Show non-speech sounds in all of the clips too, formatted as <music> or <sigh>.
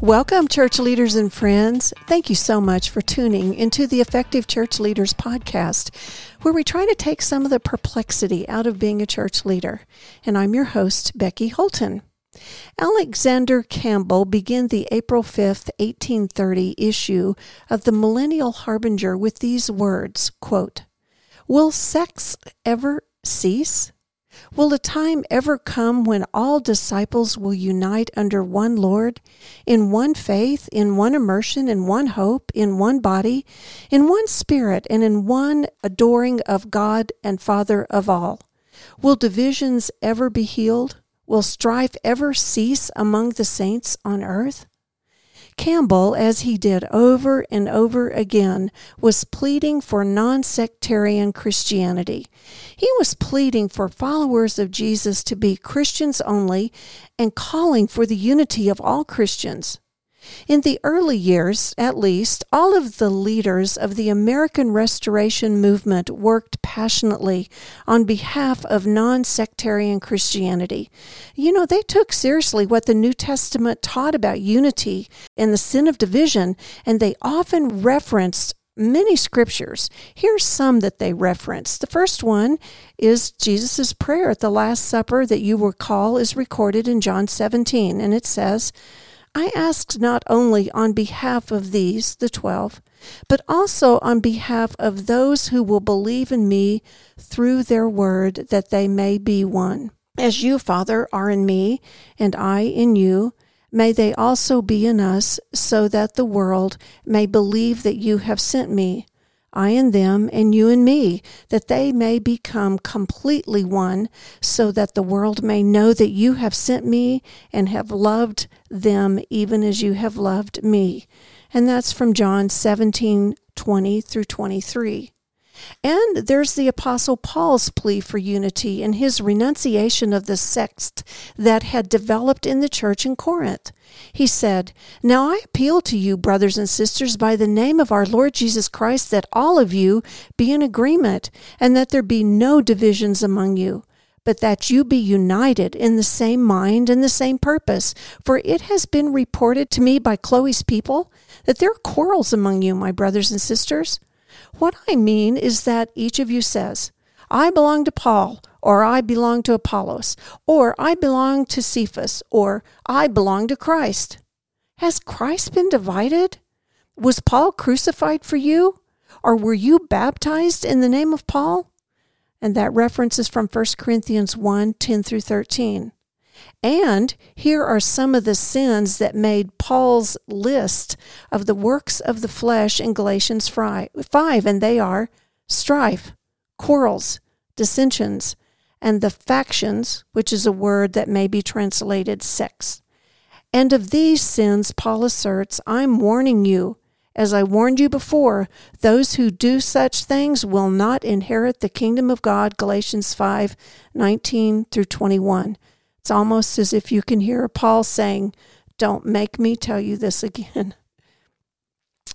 Welcome, church leaders and friends. Thank you so much for tuning into the Effective Church Leaders podcast, where we try to take some of the perplexity out of being a church leader. And I'm your host, Becky Holton. Alexander Campbell began the April 5th, 1830 issue of the Millennial Harbinger with these words quote, Will sects ever cease? Will a time ever come when all disciples will unite under one Lord, in one faith, in one immersion, in one hope, in one body, in one spirit, and in one adoring of God and Father of all? Will divisions ever be healed? Will strife ever cease among the saints on earth? Campbell, as he did over and over again, was pleading for non sectarian Christianity. He was pleading for followers of Jesus to be Christians only and calling for the unity of all Christians. In the early years, at least, all of the leaders of the American Restoration movement worked passionately on behalf of non sectarian Christianity. You know, they took seriously what the New Testament taught about unity and the sin of division, and they often referenced many scriptures. Here's some that they reference. The first one is Jesus' prayer at the Last Supper that you recall is recorded in John 17, and it says, I asked not only on behalf of these, the twelve, but also on behalf of those who will believe in me through their word, that they may be one. As you, Father, are in me, and I in you, may they also be in us, so that the world may believe that you have sent me. I and them, and you and me, that they may become completely one, so that the world may know that you have sent me and have loved them even as you have loved me. And that's from John 17 20 through 23. And there's the Apostle Paul's plea for unity and his renunciation of the sects that had developed in the church in Corinth. He said, Now I appeal to you, brothers and sisters, by the name of our Lord Jesus Christ, that all of you be in agreement, and that there be no divisions among you but that you be united in the same mind and the same purpose. For it has been reported to me by Chloe's people that there are quarrels among you, my brothers and sisters. What I mean is that each of you says, I belong to Paul, or I belong to Apollos, or I belong to Cephas, or I belong to Christ. Has Christ been divided? Was Paul crucified for you? Or were you baptized in the name of Paul? And that reference is from 1 Corinthians 1 10 through 13. And here are some of the sins that made Paul's list of the works of the flesh in Galatians 5, and they are strife, quarrels, dissensions, and the factions, which is a word that may be translated sects. And of these sins, Paul asserts, I'm warning you, as I warned you before, those who do such things will not inherit the kingdom of God, Galatians 5 19 through 21. It's almost as if you can hear Paul saying, Don't make me tell you this again. <laughs>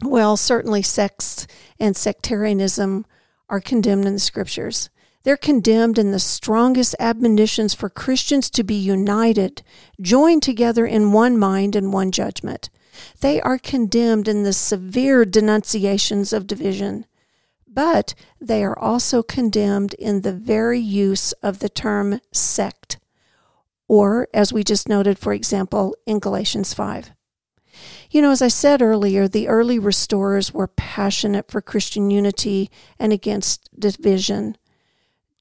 Well, certainly sects and sectarianism are condemned in the scriptures. They're condemned in the strongest admonitions for Christians to be united, joined together in one mind and one judgment. They are condemned in the severe denunciations of division. But they are also condemned in the very use of the term sect or as we just noted, for example, in Galatians 5. You know, as I said earlier, the early restorers were passionate for Christian unity and against division.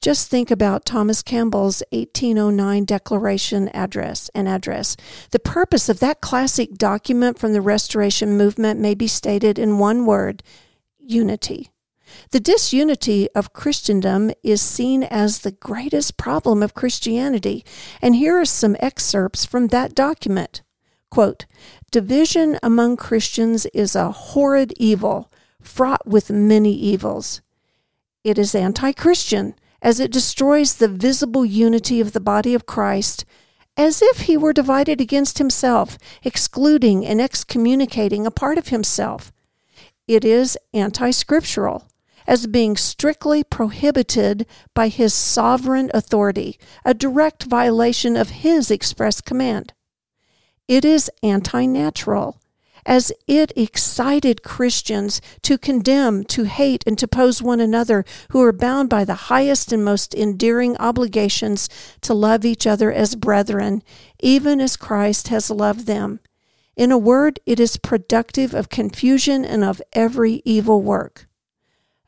Just think about Thomas Campbell's 1809 Declaration address and address. The purpose of that classic document from the Restoration movement may be stated in one word unity. The disunity of Christendom is seen as the greatest problem of Christianity, and here are some excerpts from that document. Quote, Division among Christians is a horrid evil, fraught with many evils. It is anti Christian, as it destroys the visible unity of the body of Christ, as if he were divided against himself, excluding and excommunicating a part of himself. It is anti scriptural as being strictly prohibited by his sovereign authority, a direct violation of his express command. It is anti natural, as it excited Christians to condemn, to hate, and to oppose one another who are bound by the highest and most endearing obligations to love each other as brethren, even as Christ has loved them. In a word, it is productive of confusion and of every evil work.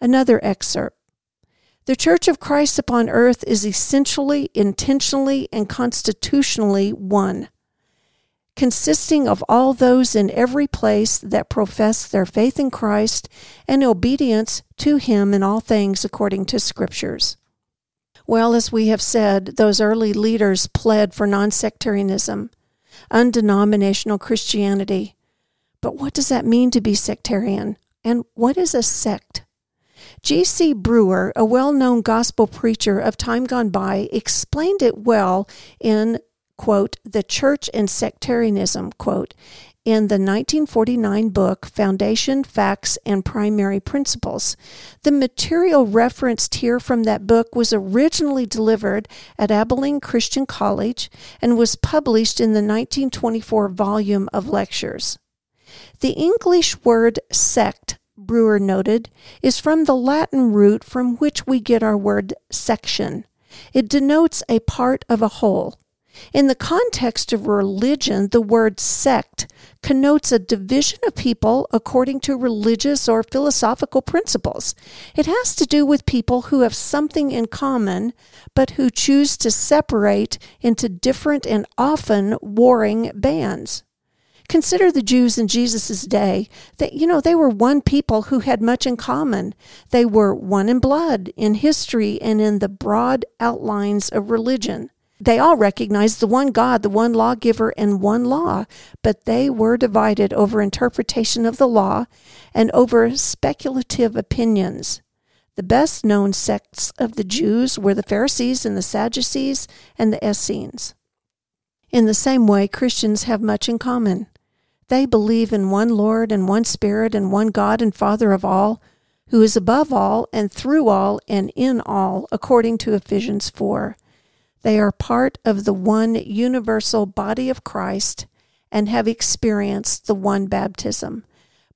Another excerpt. The Church of Christ upon earth is essentially, intentionally, and constitutionally one, consisting of all those in every place that profess their faith in Christ and obedience to Him in all things according to Scriptures. Well, as we have said, those early leaders pled for non sectarianism, undenominational Christianity. But what does that mean to be sectarian? And what is a sect? G.C. Brewer, a well known gospel preacher of time gone by, explained it well in, quote, The Church and Sectarianism, quote, in the 1949 book Foundation, Facts, and Primary Principles. The material referenced here from that book was originally delivered at Abilene Christian College and was published in the 1924 volume of lectures. The English word sect Brewer noted, is from the Latin root from which we get our word section. It denotes a part of a whole. In the context of religion, the word sect connotes a division of people according to religious or philosophical principles. It has to do with people who have something in common, but who choose to separate into different and often warring bands. Consider the Jews in Jesus' day. That you know, they were one people who had much in common. They were one in blood, in history, and in the broad outlines of religion. They all recognized the one God, the one lawgiver, and one law, but they were divided over interpretation of the law and over speculative opinions. The best known sects of the Jews were the Pharisees and the Sadducees and the Essenes. In the same way, Christians have much in common. They believe in one Lord and one Spirit and one God and Father of all, who is above all and through all and in all, according to Ephesians 4. They are part of the one universal body of Christ and have experienced the one baptism.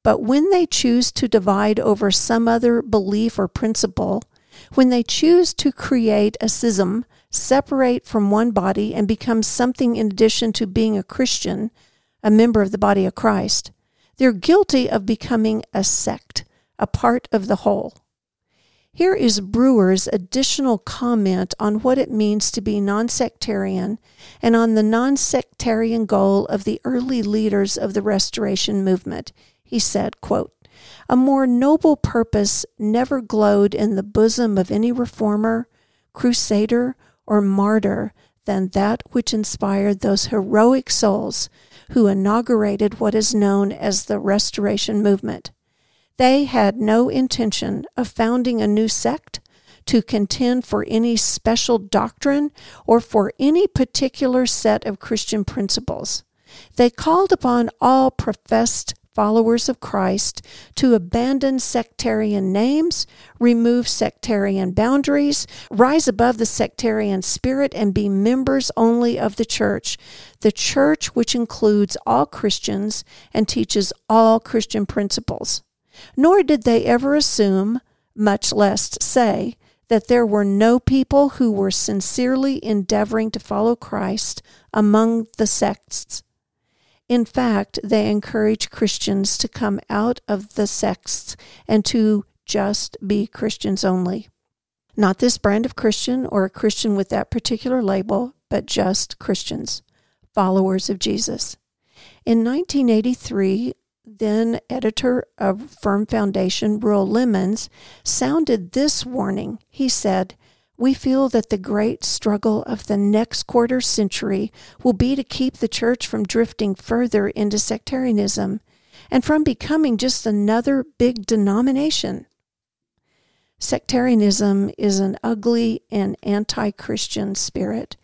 But when they choose to divide over some other belief or principle, when they choose to create a schism, separate from one body, and become something in addition to being a Christian, a member of the body of Christ, they're guilty of becoming a sect, a part of the whole. Here is Brewer's additional comment on what it means to be non sectarian and on the non sectarian goal of the early leaders of the Restoration movement. He said, quote, A more noble purpose never glowed in the bosom of any reformer, crusader, or martyr than that which inspired those heroic souls who inaugurated what is known as the Restoration Movement. They had no intention of founding a new sect to contend for any special doctrine or for any particular set of Christian principles. They called upon all professed followers of Christ to abandon sectarian names, remove sectarian boundaries, rise above the sectarian spirit, and be members only of the church. The church, which includes all Christians and teaches all Christian principles. Nor did they ever assume, much less say, that there were no people who were sincerely endeavoring to follow Christ among the sects in fact, they encourage Christians to come out of the sects and to just be Christians only. Not this brand of Christian or a Christian with that particular label, but just Christians, followers of Jesus. In 1983, then editor of Firm Foundation, Reuel Lemmons, sounded this warning. He said, we feel that the great struggle of the next quarter century will be to keep the church from drifting further into sectarianism and from becoming just another big denomination. Sectarianism is an ugly and anti Christian spirit.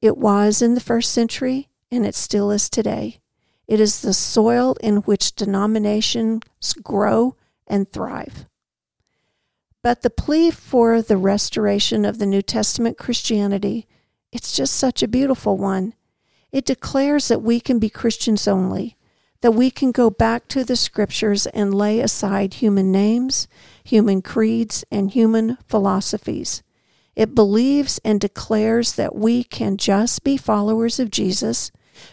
It was in the first century, and it still is today. It is the soil in which denominations grow and thrive. But the plea for the restoration of the New Testament Christianity, it's just such a beautiful one. It declares that we can be Christians only, that we can go back to the scriptures and lay aside human names, human creeds, and human philosophies. It believes and declares that we can just be followers of Jesus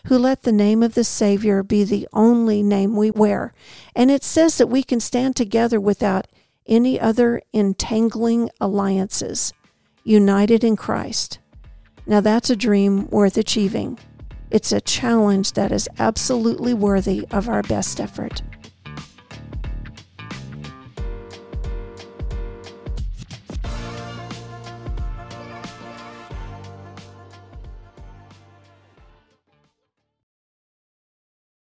who let the name of the Savior be the only name we wear. And it says that we can stand together without any other entangling alliances, united in Christ. Now that's a dream worth achieving. It's a challenge that is absolutely worthy of our best effort.